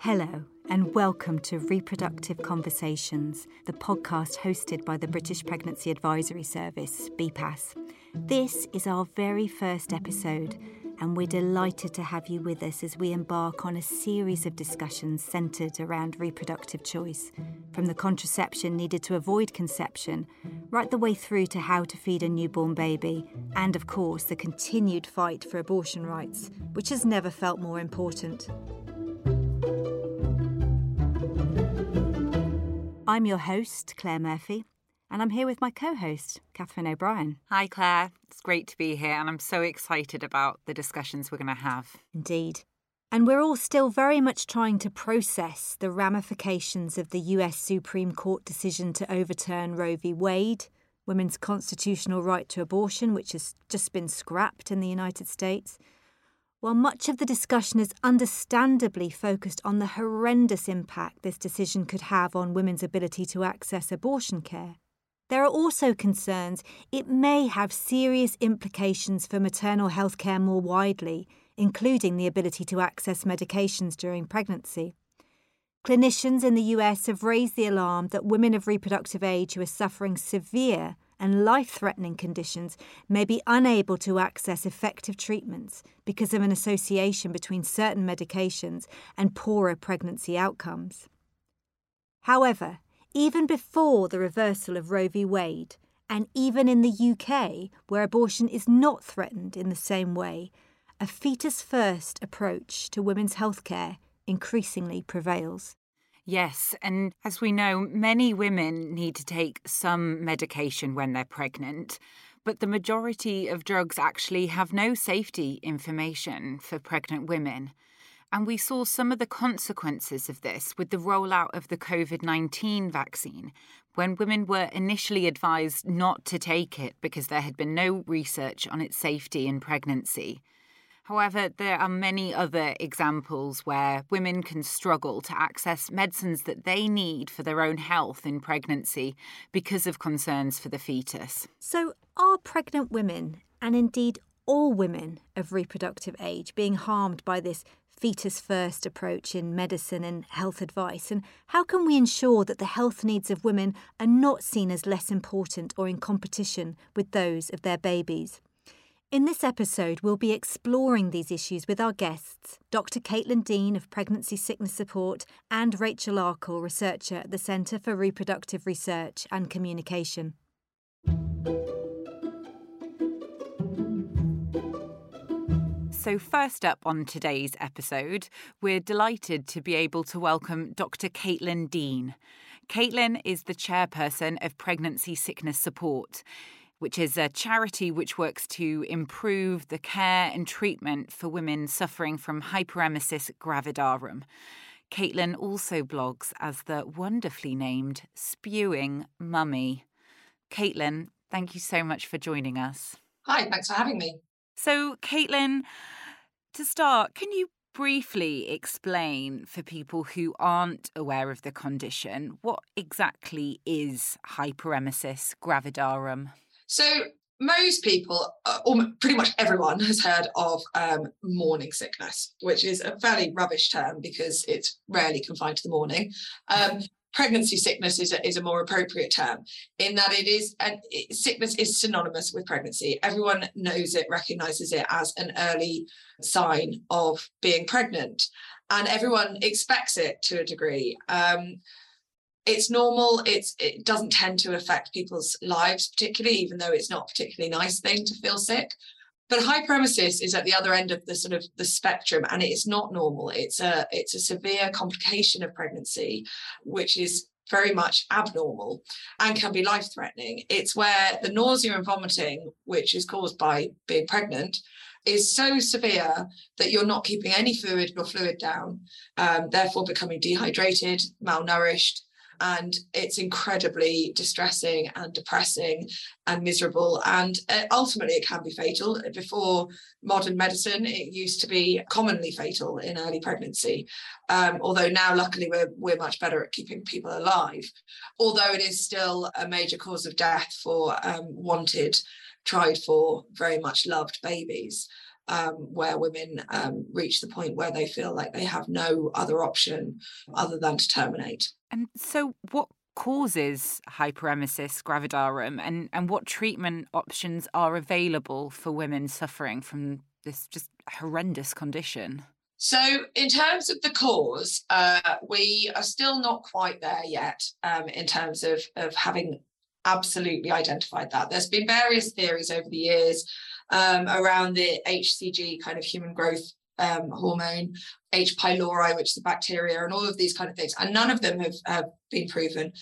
Hello, and welcome to Reproductive Conversations, the podcast hosted by the British Pregnancy Advisory Service, BPAS. This is our very first episode, and we're delighted to have you with us as we embark on a series of discussions centred around reproductive choice, from the contraception needed to avoid conception, right the way through to how to feed a newborn baby, and of course, the continued fight for abortion rights, which has never felt more important. I'm your host, Claire Murphy, and I'm here with my co host, Catherine O'Brien. Hi, Claire. It's great to be here, and I'm so excited about the discussions we're going to have. Indeed. And we're all still very much trying to process the ramifications of the US Supreme Court decision to overturn Roe v. Wade, women's constitutional right to abortion, which has just been scrapped in the United States while much of the discussion is understandably focused on the horrendous impact this decision could have on women's ability to access abortion care, there are also concerns it may have serious implications for maternal health care more widely, including the ability to access medications during pregnancy. Clinicians in the US have raised the alarm that women of reproductive age who are suffering severe and life threatening conditions may be unable to access effective treatments because of an association between certain medications and poorer pregnancy outcomes. However, even before the reversal of Roe v. Wade, and even in the UK, where abortion is not threatened in the same way, a fetus first approach to women's healthcare increasingly prevails. Yes, and as we know, many women need to take some medication when they're pregnant, but the majority of drugs actually have no safety information for pregnant women. And we saw some of the consequences of this with the rollout of the COVID 19 vaccine, when women were initially advised not to take it because there had been no research on its safety in pregnancy. However, there are many other examples where women can struggle to access medicines that they need for their own health in pregnancy because of concerns for the fetus. So, are pregnant women, and indeed all women of reproductive age, being harmed by this fetus first approach in medicine and health advice? And how can we ensure that the health needs of women are not seen as less important or in competition with those of their babies? In this episode, we'll be exploring these issues with our guests, Dr. Caitlin Dean of Pregnancy Sickness Support and Rachel Arkell, researcher at the Centre for Reproductive Research and Communication. So, first up on today's episode, we're delighted to be able to welcome Dr. Caitlin Dean. Caitlin is the chairperson of Pregnancy Sickness Support which is a charity which works to improve the care and treatment for women suffering from hyperemesis gravidarum. Caitlin also blogs as the wonderfully named Spewing Mummy. Caitlin, thank you so much for joining us. Hi, thanks for having me. So, Caitlin, to start, can you briefly explain for people who aren't aware of the condition what exactly is hyperemesis gravidarum? So most people, uh, or pretty much everyone, has heard of um, morning sickness, which is a fairly rubbish term because it's rarely confined to the morning. Um, pregnancy sickness is a, is a more appropriate term in that it is and sickness is synonymous with pregnancy everyone knows it recognizes it as an early sign of being pregnant and everyone expects it to a degree um, it's normal. It's it doesn't tend to affect people's lives particularly even though it's not a particularly nice thing to feel sick. But hyperemesis is at the other end of the sort of the spectrum and it's not normal. It's a it's a severe complication of pregnancy which is very much abnormal and can be life threatening it's where the nausea and vomiting which is caused by being pregnant is so severe that you're not keeping any fluid or fluid down um, therefore becoming dehydrated malnourished and it's incredibly distressing and depressing and miserable. And uh, ultimately it can be fatal. Before modern medicine it used to be commonly fatal in early pregnancy. Um, although now luckily we're, we're much better at keeping people alive. Although it is still a major cause of death for um, wanted tried for very much loved babies um, where women um, reach the point where they feel like they have no other option other than to terminate. And so, what causes hyperemesis gravidarum, and, and what treatment options are available for women suffering from this just horrendous condition? So, in terms of the cause, uh, we are still not quite there yet um, in terms of, of having absolutely identified that. There's been various theories over the years um, around the HCG kind of human growth um, hormone, H. pylori, which is a bacteria, and all of these kind of things, and none of them have, been proven.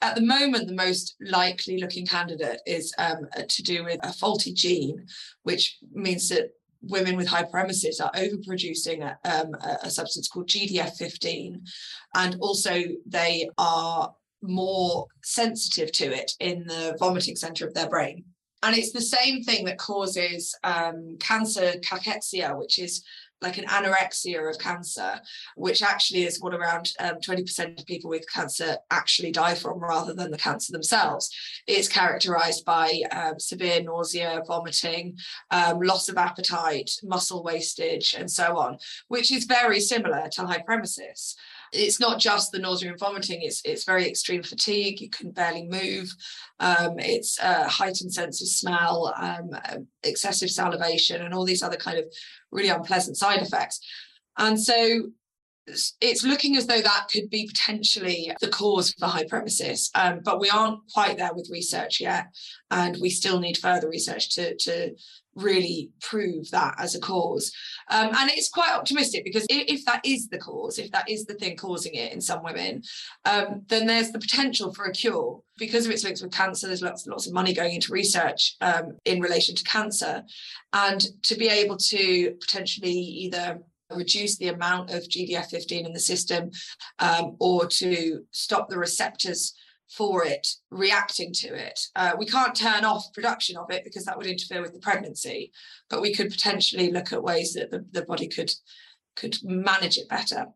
At the moment, the most likely looking candidate is um, to do with a faulty gene, which means that women with hyperemesis are overproducing a, um, a substance called GDF15, and also they are more sensitive to it in the vomiting center of their brain. And it's the same thing that causes um, cancer cachexia, which is like an anorexia of cancer, which actually is what around um, 20% of people with cancer actually die from rather than the cancer themselves. It's characterized by um, severe nausea, vomiting, um, loss of appetite, muscle wastage, and so on, which is very similar to hyperemesis it's not just the nausea and vomiting it's it's very extreme fatigue you can barely move um, it's a heightened sense of smell um, excessive salivation and all these other kind of really unpleasant side effects. And so it's looking as though that could be potentially the cause for hyperemesis, um, but we aren't quite there with research yet, and we still need further research to, to really prove that as a cause. Um, and it's quite optimistic because if, if, that is the cause, if that is the thing causing it in some women, um, then there's the potential for a cure. Because of its links with cancer, there's lots, and lots of money going into research um, in relation to cancer. And to be able to potentially either reduce the amount of GDF15 in the system um, or to stop the receptors for it reacting to it. Uh, we can't turn off production of it because that would interfere with the pregnancy, but we could potentially look at ways that the, the body could could manage it better.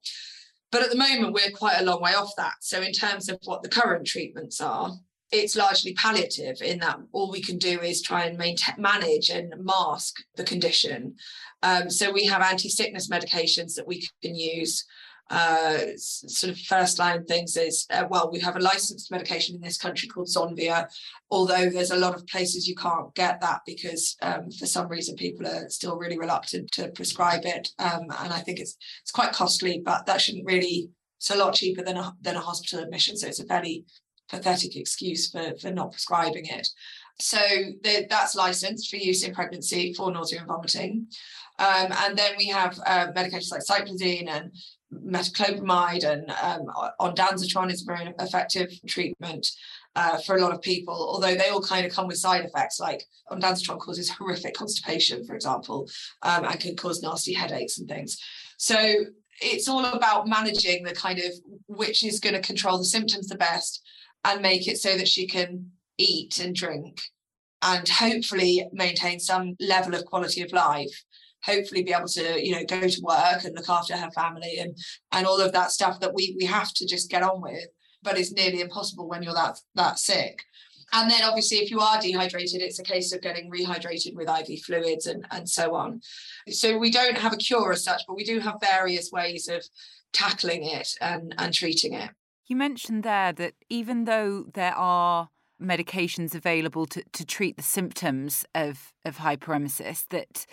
But at the moment, we're quite a long way off that. So in terms of what the current treatments are, it's largely palliative in that all we can do is try and maintain, manage and mask the condition. Um, so we have anti-sickness medications that we can use uh, sort of first line things is uh, well, we have a licensed medication in this country called Xonvea, although there's a lot of places you can't get that because um, for some reason people are still really reluctant to prescribe it, um, and I think it's it's quite costly, but that shouldn't really. It's a lot cheaper than a than a hospital admission, so it's a fairly pathetic excuse for for not prescribing it. So the, that's licensed for use in pregnancy for nausea and vomiting. Um, and then we have uh, medications like cyclizine and metoclopramide and um, ondansetron is a very effective treatment uh, for a lot of people, although they all kind of come with side effects. Like ondansetron causes horrific constipation, for example, um, and can cause nasty headaches and things. So it's all about managing the kind of which is going to control the symptoms the best and make it so that she can eat and drink and hopefully maintain some level of quality of life hopefully be able to you know go to work and look after her family and and all of that stuff that we we have to just get on with but it's nearly impossible when you're that that sick. And then obviously if you are dehydrated it's a case of getting rehydrated with iv fluids and and so on. So we don't have a cure as such but we do have various ways of tackling it and and treating it. You mentioned there that even though there are medications available to, to treat the symptoms of, of hyperemesis, that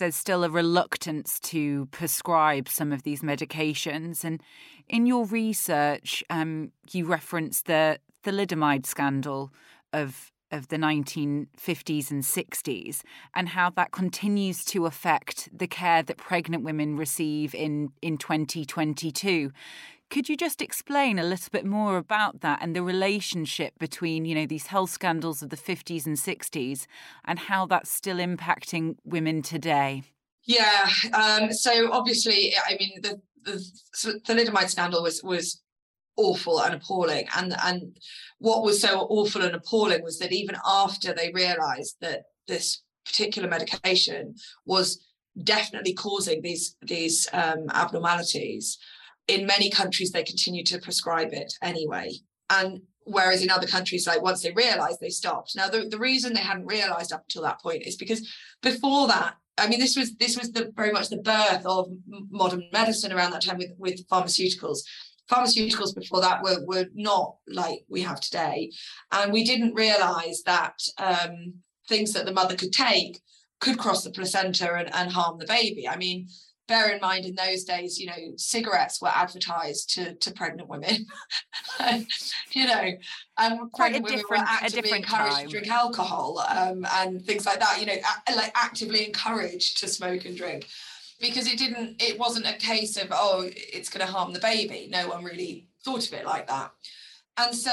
there's still a reluctance to prescribe some of these medications. And in your research, um, you referenced the thalidomide scandal of of the 1950s and 60s and how that continues to affect the care that pregnant women receive in in 2022 could you just explain a little bit more about that and the relationship between, you know, these health scandals of the 50s and 60s and how that's still impacting women today? Yeah. Um, so obviously, I mean, the, the thalidomide scandal was was awful and appalling. And and what was so awful and appalling was that even after they realised that this particular medication was definitely causing these these um, abnormalities, in many countries they continue to prescribe it anyway and whereas in other countries like once they realized they stopped now the, the reason they hadn't realized up until that point is because before that I mean, this was this was the very much the birth of modern medicine around that time with with pharmaceuticals. Pharmaceuticals before that were were not like we have today, and we didn't realise that um, things that the mother could take could cross the placenta and, and harm the baby. I mean, bear in mind in those days, you know, cigarettes were advertised to, to pregnant women, you know, and pregnant women were actively encouraged time. to drink alcohol um, and things like that, you know, a- like actively encouraged to smoke and drink because it didn't, it wasn't a case of, oh, it's going to harm the baby. No one really thought of it like that. And so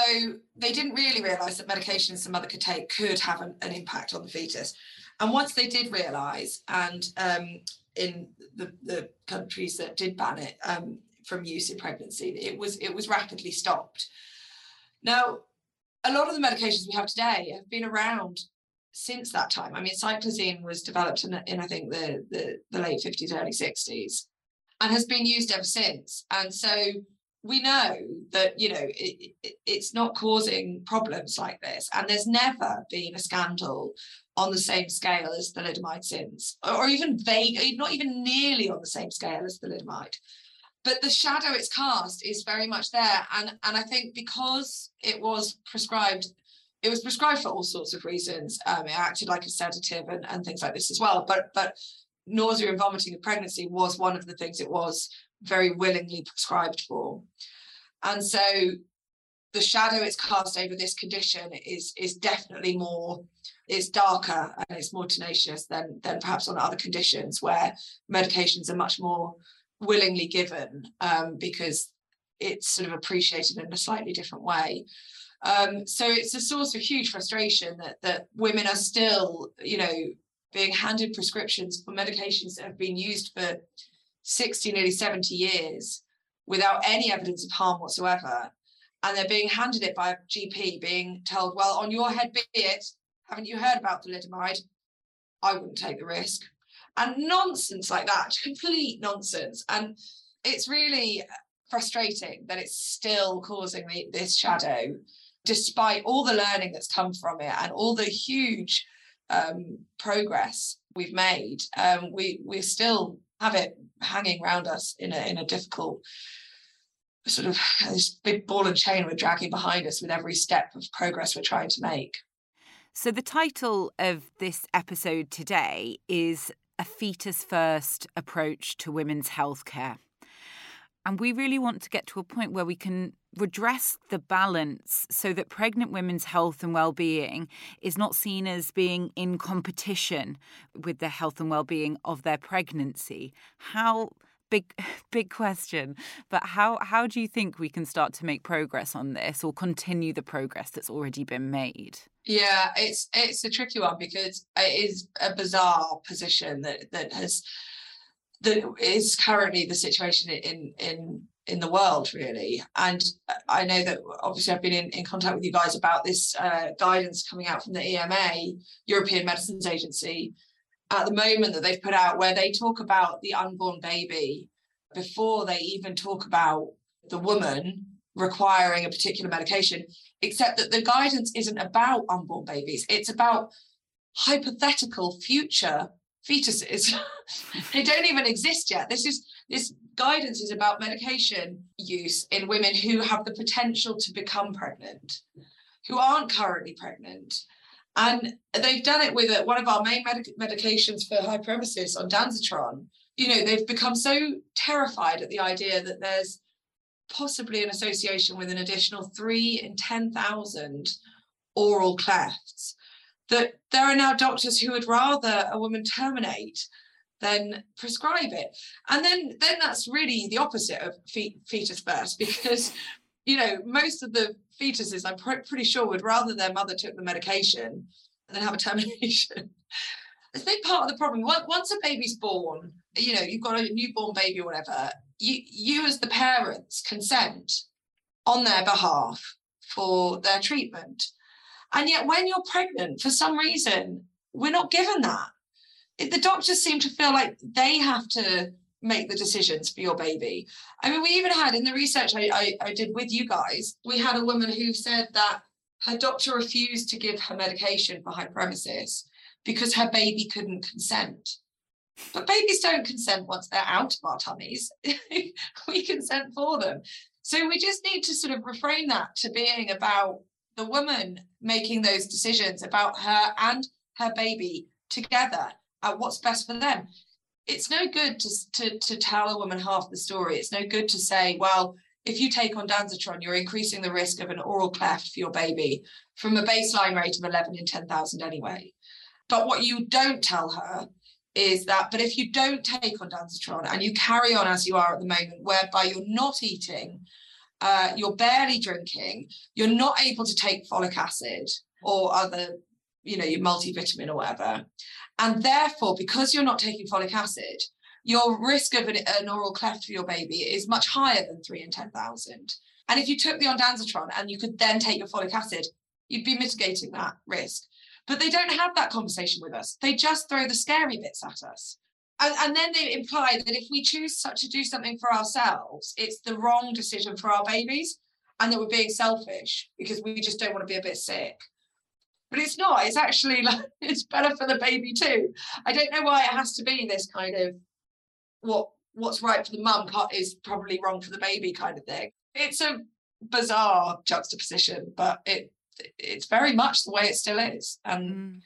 they didn't really realize that medications the mother could take could have an, an impact on the fetus. And once they did realize, and um, in the, the countries that did ban it um, from use in pregnancy, it was it was rapidly stopped. Now, a lot of the medications we have today have been around since that time. I mean, cyclizine was developed in, in I think the, the the late 50s, early 60s, and has been used ever since. And so we know that you know it, it, it's not causing problems like this and there's never been a scandal on the same scale as thalidomide since or even vague not even nearly on the same scale as thalidomide but the shadow it's cast is very much there and and i think because it was prescribed it was prescribed for all sorts of reasons um, it acted like a sedative and, and things like this as well but but nausea and vomiting in pregnancy was one of the things it was very willingly prescribed for. And so the shadow it's cast over this condition is is definitely more it's darker and it's more tenacious than than perhaps on other conditions where medications are much more willingly given um, because it's sort of appreciated in a slightly different way. Um, so it's a source of huge frustration that that women are still, you know, being handed prescriptions for medications that have been used for 60, nearly 70 years without any evidence of harm whatsoever. And they're being handed it by a GP, being told, well, on your head be it. Haven't you heard about thalidomide? I wouldn't take the risk. And nonsense like that, complete nonsense. And it's really frustrating that it's still causing this shadow, despite all the learning that's come from it and all the huge um, progress we've made. Um, we we still have it hanging around us in a in a difficult sort of this big ball and chain we're dragging behind us with every step of progress we're trying to make. So the title of this episode today is a fetus first approach to women's healthcare. And we really want to get to a point where we can redress the balance so that pregnant women's health and well-being is not seen as being in competition with the health and well-being of their pregnancy. How big big question but how how do you think we can start to make progress on this or continue the progress that's already been made yeah it's it's a tricky one because it is a bizarre position that that has that is currently the situation in in in the world really. And i know that obviously i've been in, in contact with you guys about this uh, guidance coming out from the ema european medicines agency at the moment that they've put out where they talk about the unborn baby before they even talk about the woman requiring a particular medication except that the guidance isn't about unborn babies it's about hypothetical future fetuses. they don't even exist yet. This is this guidance is about medication use in women who have the potential to become pregnant, who aren't currently pregnant. And they've done it with one of our main medic- medications for hyperemesis ondansetron. You know, they've become so terrified at the idea that there's possibly an association with an additional three in 10,000 oral clefts that there are now doctors who would rather a woman terminate than prescribe it. And then then that's really the opposite of fetus first because you know most of the fetuses i'm pr- pretty sure would rather their mother took the medication than have a termination. A big part of the problem once a baby's born you know you've got a newborn baby or whatever you you as the parents consent on their behalf for their treatment and yet, when you're pregnant, for some reason, we're not given that. The doctors seem to feel like they have to make the decisions for your baby. I mean, we even had in the research I, I, I did with you guys, we had a woman who said that her doctor refused to give her medication for hyperemesis because her baby couldn't consent. But babies don't consent once they're out of our tummies. we consent for them. So we just need to sort of reframe that to being about the woman making those decisions about her and her baby together at what's best for them. It's no good to, to, to tell a woman half the story. It's no good to say, well, if you take ondansetron, you're increasing the risk of an oral cleft for your baby from a baseline rate of 11 in 10,000 anyway. But what you don't tell her is that, but if you don't take ondansetron and you carry on as you are at the moment, whereby you're not eating, uh, you're barely drinking, you're not able to take folic acid or other, you know, your multivitamin or whatever. And therefore, because you're not taking folic acid, your risk of an, an oral cleft for your baby is much higher than three in 10,000. And if you took the ondansetron and you could then take your folic acid, you'd be mitigating that risk. But they don't have that conversation with us. They just throw the scary bits at us. And, and then they imply that if we choose to do something for ourselves, it's the wrong decision for our babies and that we're being selfish because we just don't want to be a bit sick. But it's not. It's actually like it's better for the baby too. I don't know why it has to be this kind of what what's right for the mum is probably wrong for the baby kind of thing. It's a bizarre juxtaposition, but it it's very much the way it still is. And mm.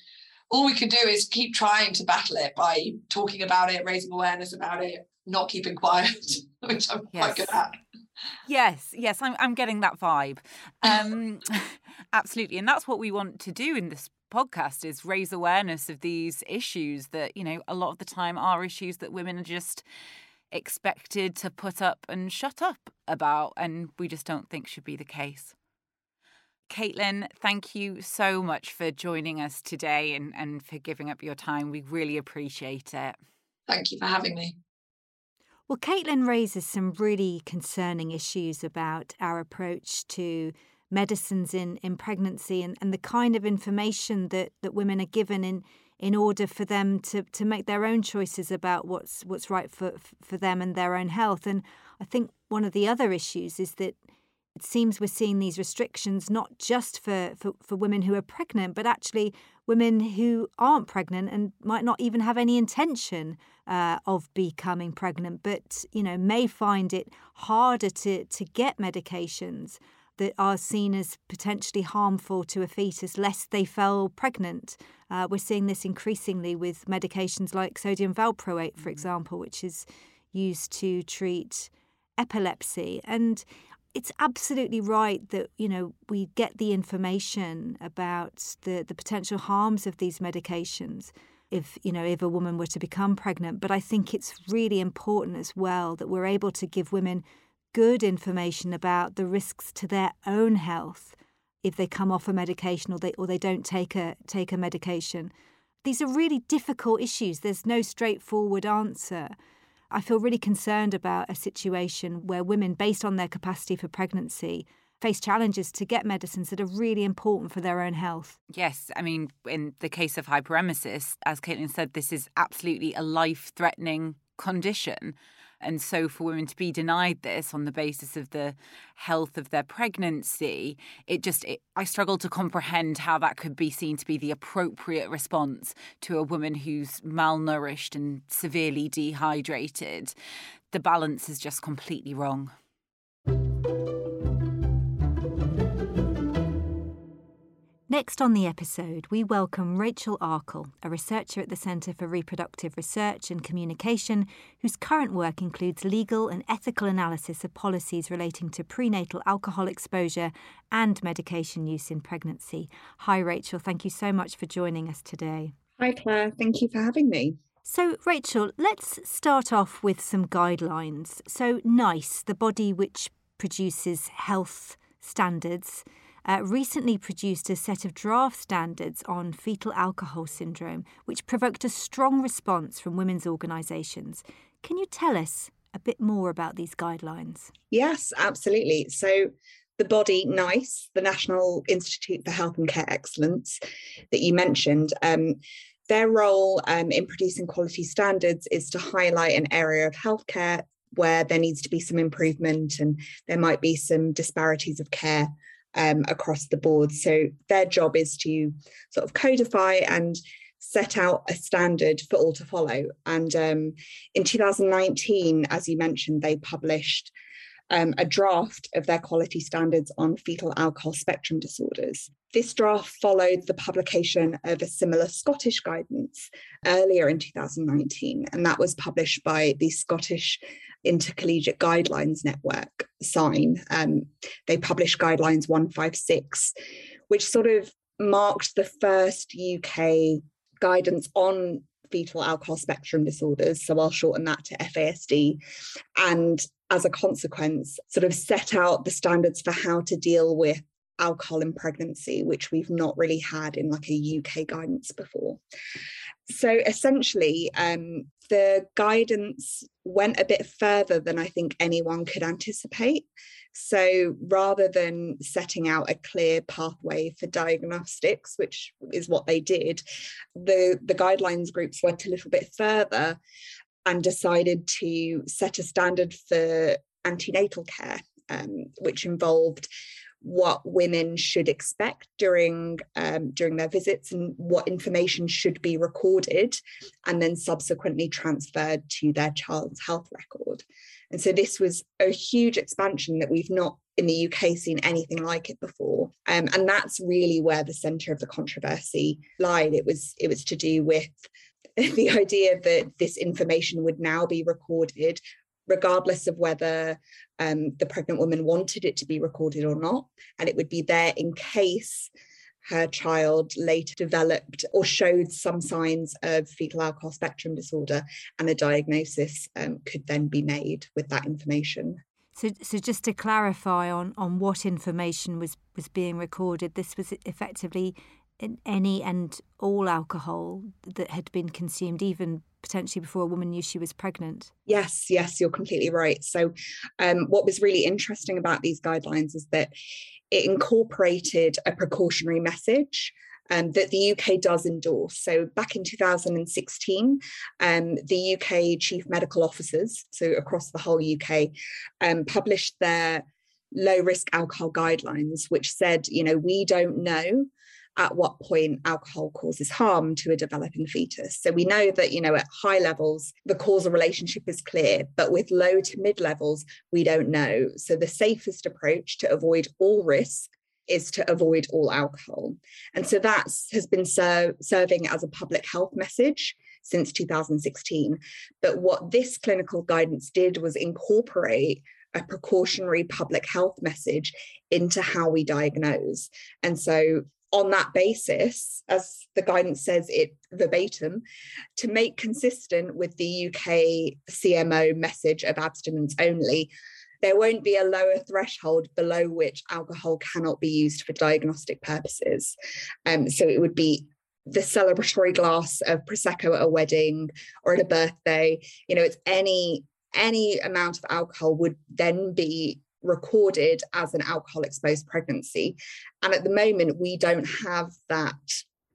all we can do is keep trying to battle it by talking about it, raising awareness about it, not keeping quiet, which I'm yes. quite good at. Yes, yes, I'm I'm getting that vibe. Um absolutely. And that's what we want to do in this podcast is raise awareness of these issues that, you know, a lot of the time are issues that women are just expected to put up and shut up about and we just don't think should be the case. Caitlin, thank you so much for joining us today and, and for giving up your time. We really appreciate it. Thank you for having me. Well, Caitlin raises some really concerning issues about our approach to medicines in, in pregnancy and, and the kind of information that, that women are given in in order for them to, to make their own choices about what's what's right for for them and their own health. And I think one of the other issues is that it seems we're seeing these restrictions not just for, for, for women who are pregnant, but actually women who aren't pregnant and might not even have any intention uh, of becoming pregnant, but you know may find it harder to to get medications that are seen as potentially harmful to a fetus lest they fell pregnant. Uh, we're seeing this increasingly with medications like sodium valproate, for mm-hmm. example, which is used to treat epilepsy and it's absolutely right that you know we get the information about the the potential harms of these medications if you know if a woman were to become pregnant. But i think it's really important as well that we're able to give women good information about the risks to their own health if they come off a medication or they or they don't take a take a medication. These are really difficult issues. There's no straightforward answer I feel really concerned about a situation where women, based on their capacity for pregnancy, face challenges to get medicines that are really important for their own health. Yes, I mean, in the case of hyperemesis, as Caitlin said, this is absolutely a life threatening condition. And so, for women to be denied this on the basis of the health of their pregnancy, it just, it, I struggle to comprehend how that could be seen to be the appropriate response to a woman who's malnourished and severely dehydrated. The balance is just completely wrong. Next on the episode, we welcome Rachel Arkell, a researcher at the Centre for Reproductive Research and Communication, whose current work includes legal and ethical analysis of policies relating to prenatal alcohol exposure and medication use in pregnancy. Hi, Rachel. Thank you so much for joining us today. Hi, Claire. Thank you for having me. So, Rachel, let's start off with some guidelines. So, NICE, the body which produces health standards, uh, recently produced a set of draft standards on fetal alcohol syndrome, which provoked a strong response from women's organisations. Can you tell us a bit more about these guidelines? Yes, absolutely. So, the body NICE, the National Institute for Health and Care Excellence, that you mentioned, um, their role um, in producing quality standards is to highlight an area of healthcare where there needs to be some improvement and there might be some disparities of care um, across the board. So their job is to sort of codify and set out a standard for all to follow. And um, in 2019, as you mentioned, they published um, a draft of their quality standards on fetal alcohol spectrum disorders. This draft followed the publication of a similar Scottish guidance earlier in 2019, and that was published by the Scottish Intercollegiate Guidelines Network, SIGN. Um, they published Guidelines 156, which sort of marked the first UK guidance on fetal alcohol spectrum disorders. So I'll shorten that to FASD. And as a consequence, sort of set out the standards for how to deal with alcohol in pregnancy, which we've not really had in like a UK guidance before. So essentially, um, the guidance went a bit further than I think anyone could anticipate. So rather than setting out a clear pathway for diagnostics, which is what they did, the, the guidelines groups went a little bit further and decided to set a standard for antenatal care, um, which involved what women should expect during um, during their visits and what information should be recorded and then subsequently transferred to their child's health record and so this was a huge expansion that we've not in the UK seen anything like it before. Um, and that's really where the centre of the controversy lied. It was it was to do with the idea that this information would now be recorded regardless of whether um, the pregnant woman wanted it to be recorded or not. And it would be there in case her child later developed or showed some signs of fetal alcohol spectrum disorder, and a diagnosis um, could then be made with that information. So, so just to clarify on on what information was was being recorded, this was effectively any and all alcohol that had been consumed, even potentially before a woman knew she was pregnant. Yes, yes, you're completely right. So, um, what was really interesting about these guidelines is that it incorporated a precautionary message. Um, that the UK does endorse. So, back in 2016, um, the UK chief medical officers, so across the whole UK, um, published their low risk alcohol guidelines, which said, you know, we don't know at what point alcohol causes harm to a developing fetus. So we know that, you know, at high levels, the causal relationship is clear, but with low to mid levels, we don't know. So the safest approach to avoid all risk is to avoid all alcohol. And so that has been ser- serving as a public health message since 2016. But what this clinical guidance did was incorporate a precautionary public health message into how we diagnose. And so on that basis, as the guidance says it verbatim, to make consistent with the UK CMO message of abstinence only, there won't be a lower threshold below which alcohol cannot be used for diagnostic purposes. Um, so it would be the celebratory glass of prosecco at a wedding or at a birthday. You know, it's any any amount of alcohol would then be recorded as an alcohol exposed pregnancy. And at the moment, we don't have that,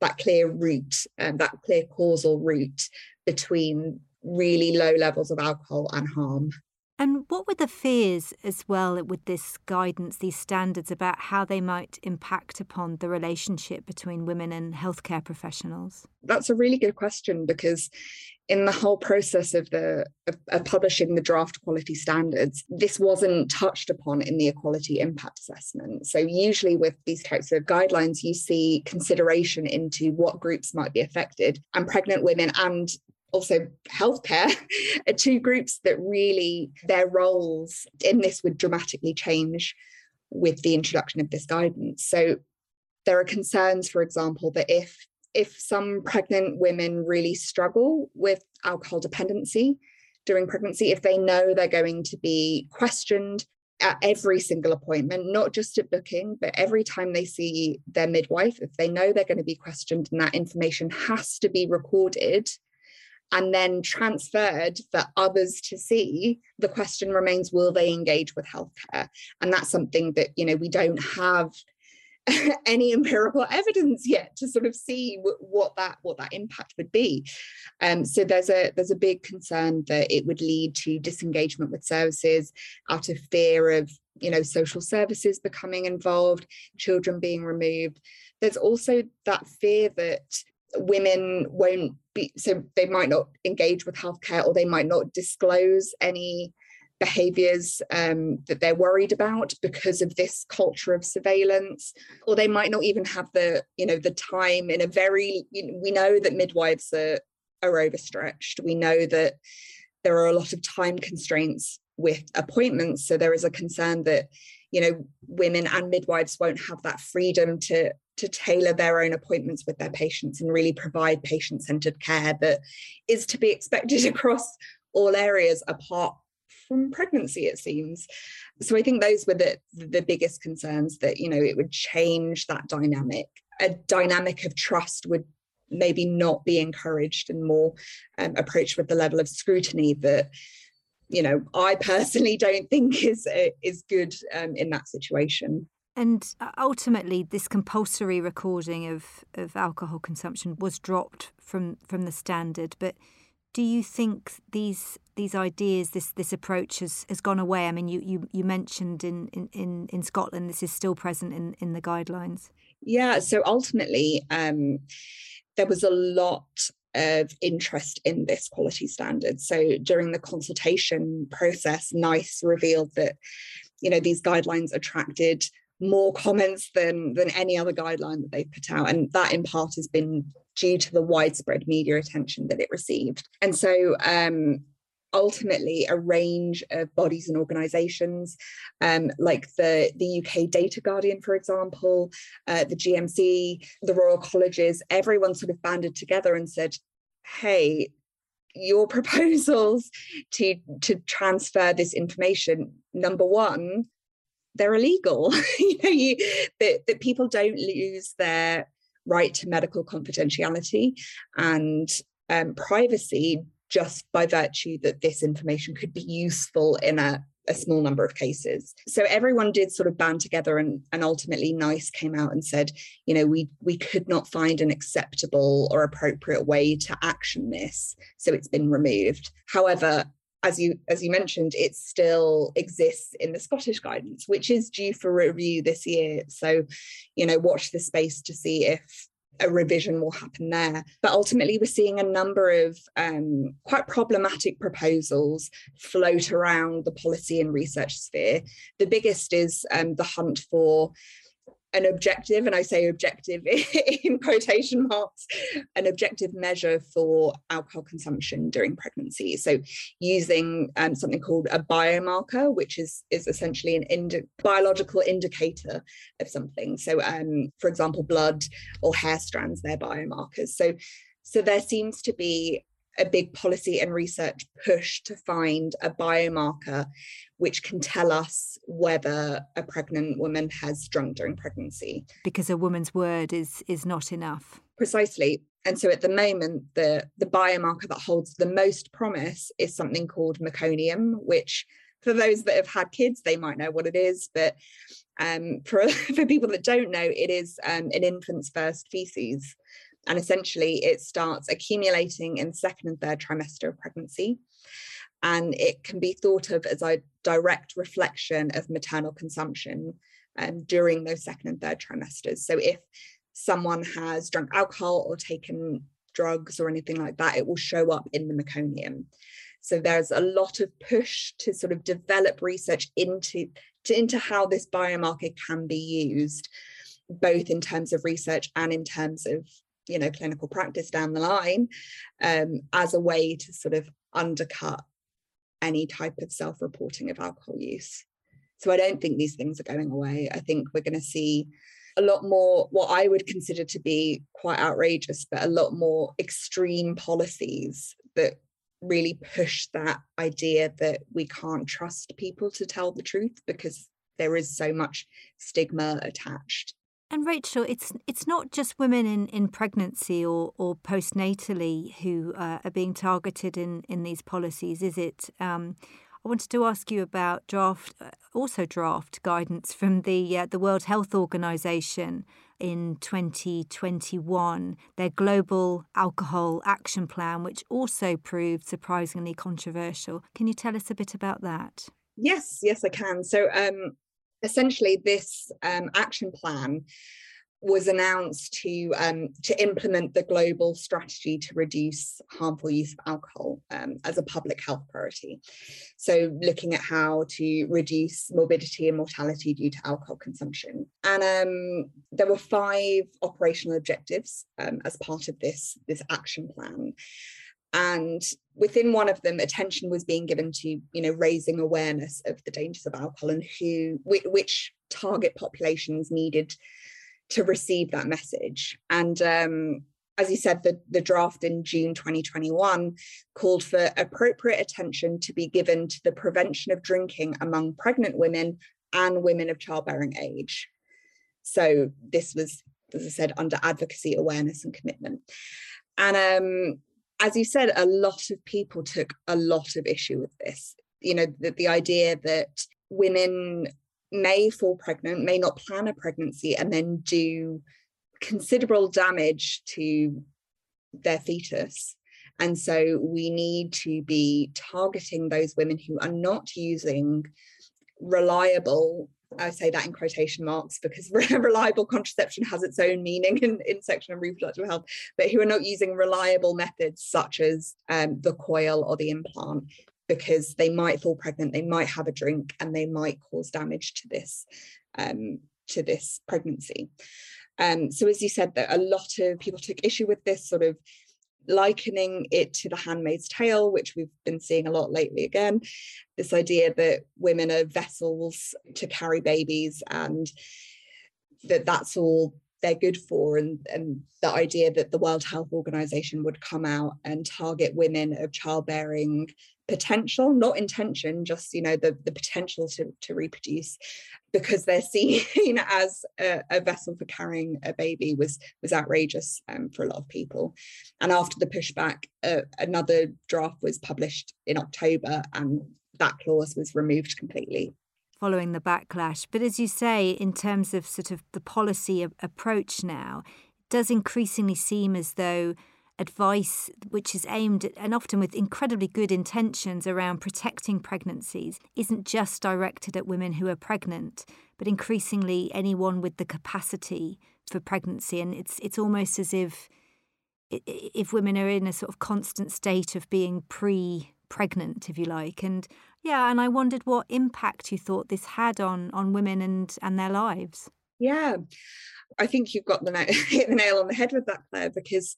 that clear route and um, that clear causal route between really low levels of alcohol and harm. And what were the fears as well with this guidance, these standards about how they might impact upon the relationship between women and healthcare professionals? That's a really good question because in the whole process of the of, of, publishing the draft quality standards this wasn't touched upon in the equality impact assessment. So usually with these types of guidelines you see consideration into what groups might be affected. And pregnant women and also healthcare are two groups that really their roles in this would dramatically change with the introduction of this guidance. So there are concerns for example that if if some pregnant women really struggle with alcohol dependency during pregnancy, if they know they're going to be questioned at every single appointment, not just at booking, but every time they see their midwife, if they know they're going to be questioned and that information has to be recorded and then transferred for others to see, the question remains will they engage with healthcare? And that's something that, you know, we don't have any empirical evidence yet to sort of see w- what that what that impact would be. Um, so there's a there's a big concern that it would lead to disengagement with services out of fear of you know social services becoming involved, children being removed. There's also that fear that women won't be so they might not engage with healthcare or they might not disclose any behaviors um, that they're worried about because of this culture of surveillance. Or they might not even have the you know the time in a very you know, we know that midwives are are overstretched. We know that there are a lot of time constraints with appointments. So there is a concern that you know women and midwives won't have that freedom to to tailor their own appointments with their patients and really provide patient centered care that is to be expected across all areas apart from pregnancy it seems so i think those were the the biggest concerns that you know it would change that dynamic a dynamic of trust would maybe not be encouraged and more um, approached with the level of scrutiny that you know i personally don't think is uh, is good um, in that situation and uh, ultimately, this compulsory recording of, of alcohol consumption was dropped from, from the standard. But do you think these these ideas, this this approach has, has gone away? I mean, you you, you mentioned in, in, in Scotland this is still present in, in the guidelines. Yeah, so ultimately, um, there was a lot of interest in this quality standard. So during the consultation process, NICE revealed that you know these guidelines attracted more comments than than any other guideline that they've put out. And that in part has been due to the widespread media attention that it received. And so um, ultimately a range of bodies and organizations um, like the, the UK Data Guardian, for example, uh, the GMC, the Royal Colleges, everyone sort of banded together and said, hey, your proposals to, to transfer this information, number one, they're illegal. you know, you, that, that people don't lose their right to medical confidentiality and um, privacy just by virtue that this information could be useful in a, a small number of cases. So everyone did sort of band together and, and ultimately NICE came out and said, you know, we we could not find an acceptable or appropriate way to action this. So it's been removed. However, as you as you mentioned, it still exists in the Scottish guidance, which is due for review this year. So, you know, watch the space to see if a revision will happen there. But ultimately, we're seeing a number of um, quite problematic proposals float around the policy and research sphere. The biggest is um, the hunt for an objective, and I say objective in quotation marks, an objective measure for alcohol consumption during pregnancy. So, using um, something called a biomarker, which is is essentially an indi- biological indicator of something. So, um, for example, blood or hair strands, they're biomarkers. So, so there seems to be a big policy and research push to find a biomarker which can tell us whether a pregnant woman has drunk during pregnancy. Because a woman's word is is not enough. Precisely. And so at the moment, the, the biomarker that holds the most promise is something called meconium, which for those that have had kids, they might know what it is. But um, for, for people that don't know, it is um, an infant's first feces. And essentially, it starts accumulating in the second and third trimester of pregnancy. And it can be thought of as a direct reflection of maternal consumption um, during those second and third trimesters. So if someone has drunk alcohol or taken drugs or anything like that, it will show up in the meconium. So there's a lot of push to sort of develop research into, to, into how this biomarker can be used, both in terms of research and in terms of you know clinical practice down the line um, as a way to sort of undercut any type of self-reporting of alcohol use. So i don't think these things are going away. I think we're going to see a lot more what i would consider to be quite outrageous but a lot more extreme policies that really push that idea that we can't trust people to tell the truth because there is so much stigma attached and Rachel, it's it's not just women in, in pregnancy or, or postnatally who uh, are being targeted in, in these policies, is it? Um, I wanted to ask you about draft, uh, also draft guidance from the uh, the World Health Organization in 2021, their global alcohol action plan, which also proved surprisingly controversial. Can you tell us a bit about that? Yes, yes, I can. So, um, essentially this um, action plan was announced to um, to implement the global strategy to reduce harmful use of alcohol um, as a public health priority. So, looking at how to reduce morbidity and mortality due to alcohol consumption, and um, there were five operational objectives um, as part of this this action plan. And within one of them, attention was being given to, you know, raising awareness of the dangers of alcohol and who, which target populations needed to receive that message. And um, as you said, the, the draft in June 2021 called for appropriate attention to be given to the prevention of drinking among pregnant women and women of childbearing age. So this was, as I said, under advocacy, awareness, and commitment. And um, as you said, a lot of people took a lot of issue with this. You know, the, the idea that women may fall pregnant, may not plan a pregnancy, and then do considerable damage to their fetus. And so we need to be targeting those women who are not using reliable, I say that in quotation marks because reliable contraception has its own meaning in, in sexual and reproductive health, but who are not using reliable methods such as um, the coil or the implant because they might fall pregnant, they might have a drink, and they might cause damage to this um, to this pregnancy. Um, so as you said, that a lot of people took issue with this sort of likening it to the handmaid's tale which we've been seeing a lot lately again. This idea that women are vessels to carry babies and that that's all they're good for and, and the idea that the world health organization would come out and target women of childbearing potential not intention just you know the the potential to, to reproduce because they're seen as a, a vessel for carrying a baby was was outrageous um, for a lot of people. And after the pushback uh, another draft was published in october and that clause was removed completely. Following the backlash. But as you say in terms of sort of the policy approach now it does increasingly seem as though advice which is aimed at, and often with incredibly good intentions around protecting pregnancies isn't just directed at women who are pregnant, but increasingly anyone with the capacity for pregnancy. And it's it's almost as if if women are in a sort of constant state of being pre pregnant, if you like. And yeah, and I wondered what impact you thought this had on on women and and their lives. Yeah. I think you've got the hit the nail on the head with that, Claire, because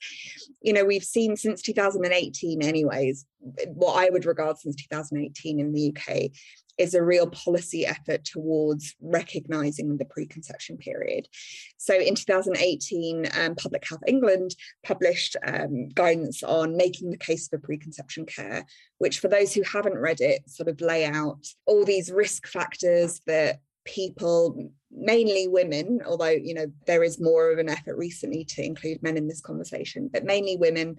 you know we've seen since 2018, anyways, what I would regard since 2018 in the UK is a real policy effort towards recognizing the preconception period. So in 2018, um, Public Health England published um, guidance on making the case for preconception care, which for those who haven't read it, sort of lay out all these risk factors that people mainly women although you know there is more of an effort recently to include men in this conversation but mainly women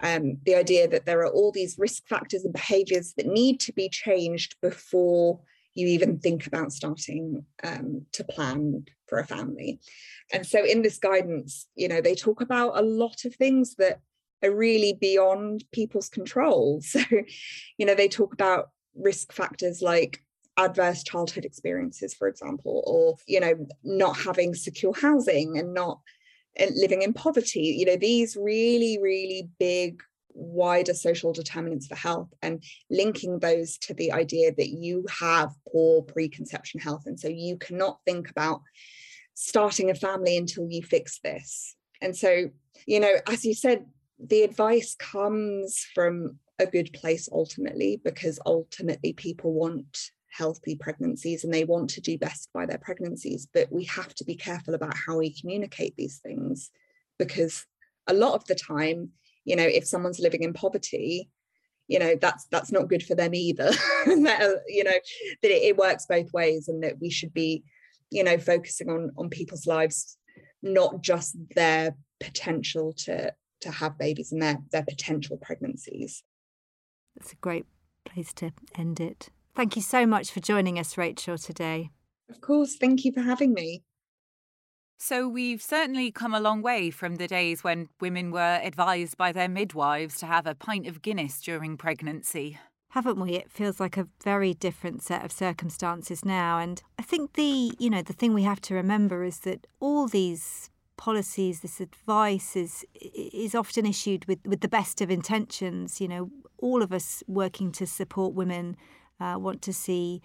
um, the idea that there are all these risk factors and behaviors that need to be changed before you even think about starting um, to plan for a family. And so in this guidance you know they talk about a lot of things that are really beyond people's control. So you know they talk about risk factors like adverse childhood experiences for example or you know not having secure housing and not living in poverty. You know these really really big wider social determinants for health and linking those to the idea that you have poor preconception health. And so you cannot think about starting a family until you fix this. And so you know as you said the advice comes from a good place ultimately because ultimately people want healthy pregnancies and they want to do best by their pregnancies. But we have to be careful about how we communicate these things because a lot of the time, you know, if someone's living in poverty, you know that's that's not good for them either you know that it, it works both ways and that we should be you know focusing on on people's lives not just their potential to to have babies and their their potential pregnancies that's a great place to end it Thank you so much for joining us, Rachel, today. Of course. Thank you for having me. So, we've certainly come a long way from the days when women were advised by their midwives to have a pint of Guinness during pregnancy. Haven't we? It feels like a very different set of circumstances now. And I think the, you know, the thing we have to remember is that all these policies, this advice is is often issued with, with the best of intentions. You know, all of us working to support women uh, want to see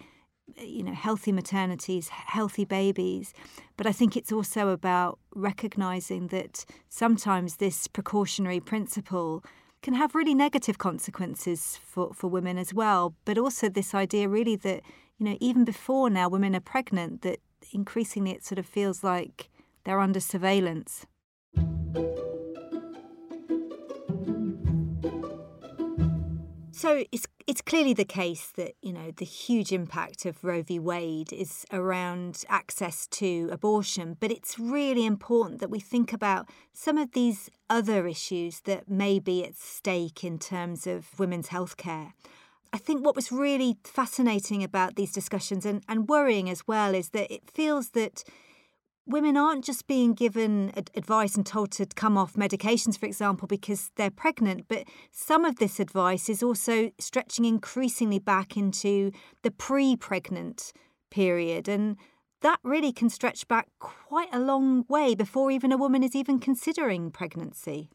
you know healthy maternities healthy babies but i think it's also about recognizing that sometimes this precautionary principle can have really negative consequences for, for women as well but also this idea really that you know even before now women are pregnant that increasingly it sort of feels like they're under surveillance. So it's it's clearly the case that you know the huge impact of Roe v. Wade is around access to abortion, but it's really important that we think about some of these other issues that may be at stake in terms of women's health care. I think what was really fascinating about these discussions and, and worrying as well is that it feels that women aren't just being given advice and told to come off medications, for example, because they're pregnant, but some of this advice is also stretching increasingly back into the pre pregnant period. And that really can stretch back quite a long way before even a woman is even considering pregnancy.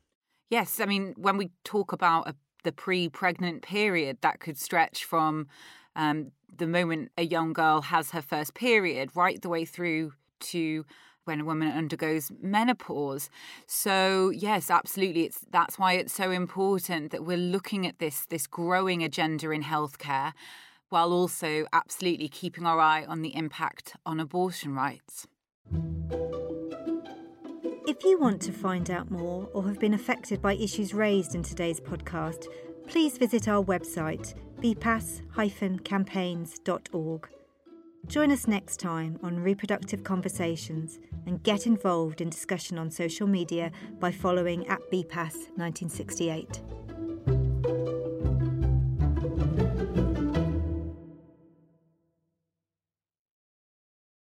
Yes, I mean, when we talk about a the pre pregnant period that could stretch from um, the moment a young girl has her first period right the way through to when a woman undergoes menopause. So yes, absolutely, it's that's why it's so important that we're looking at this this growing agenda in healthcare, while also absolutely keeping our eye on the impact on abortion rights. If you want to find out more or have been affected by issues raised in today's podcast, please visit our website, bpas-campaigns.org. Join us next time on Reproductive Conversations and get involved in discussion on social media by following at BPAS 1968.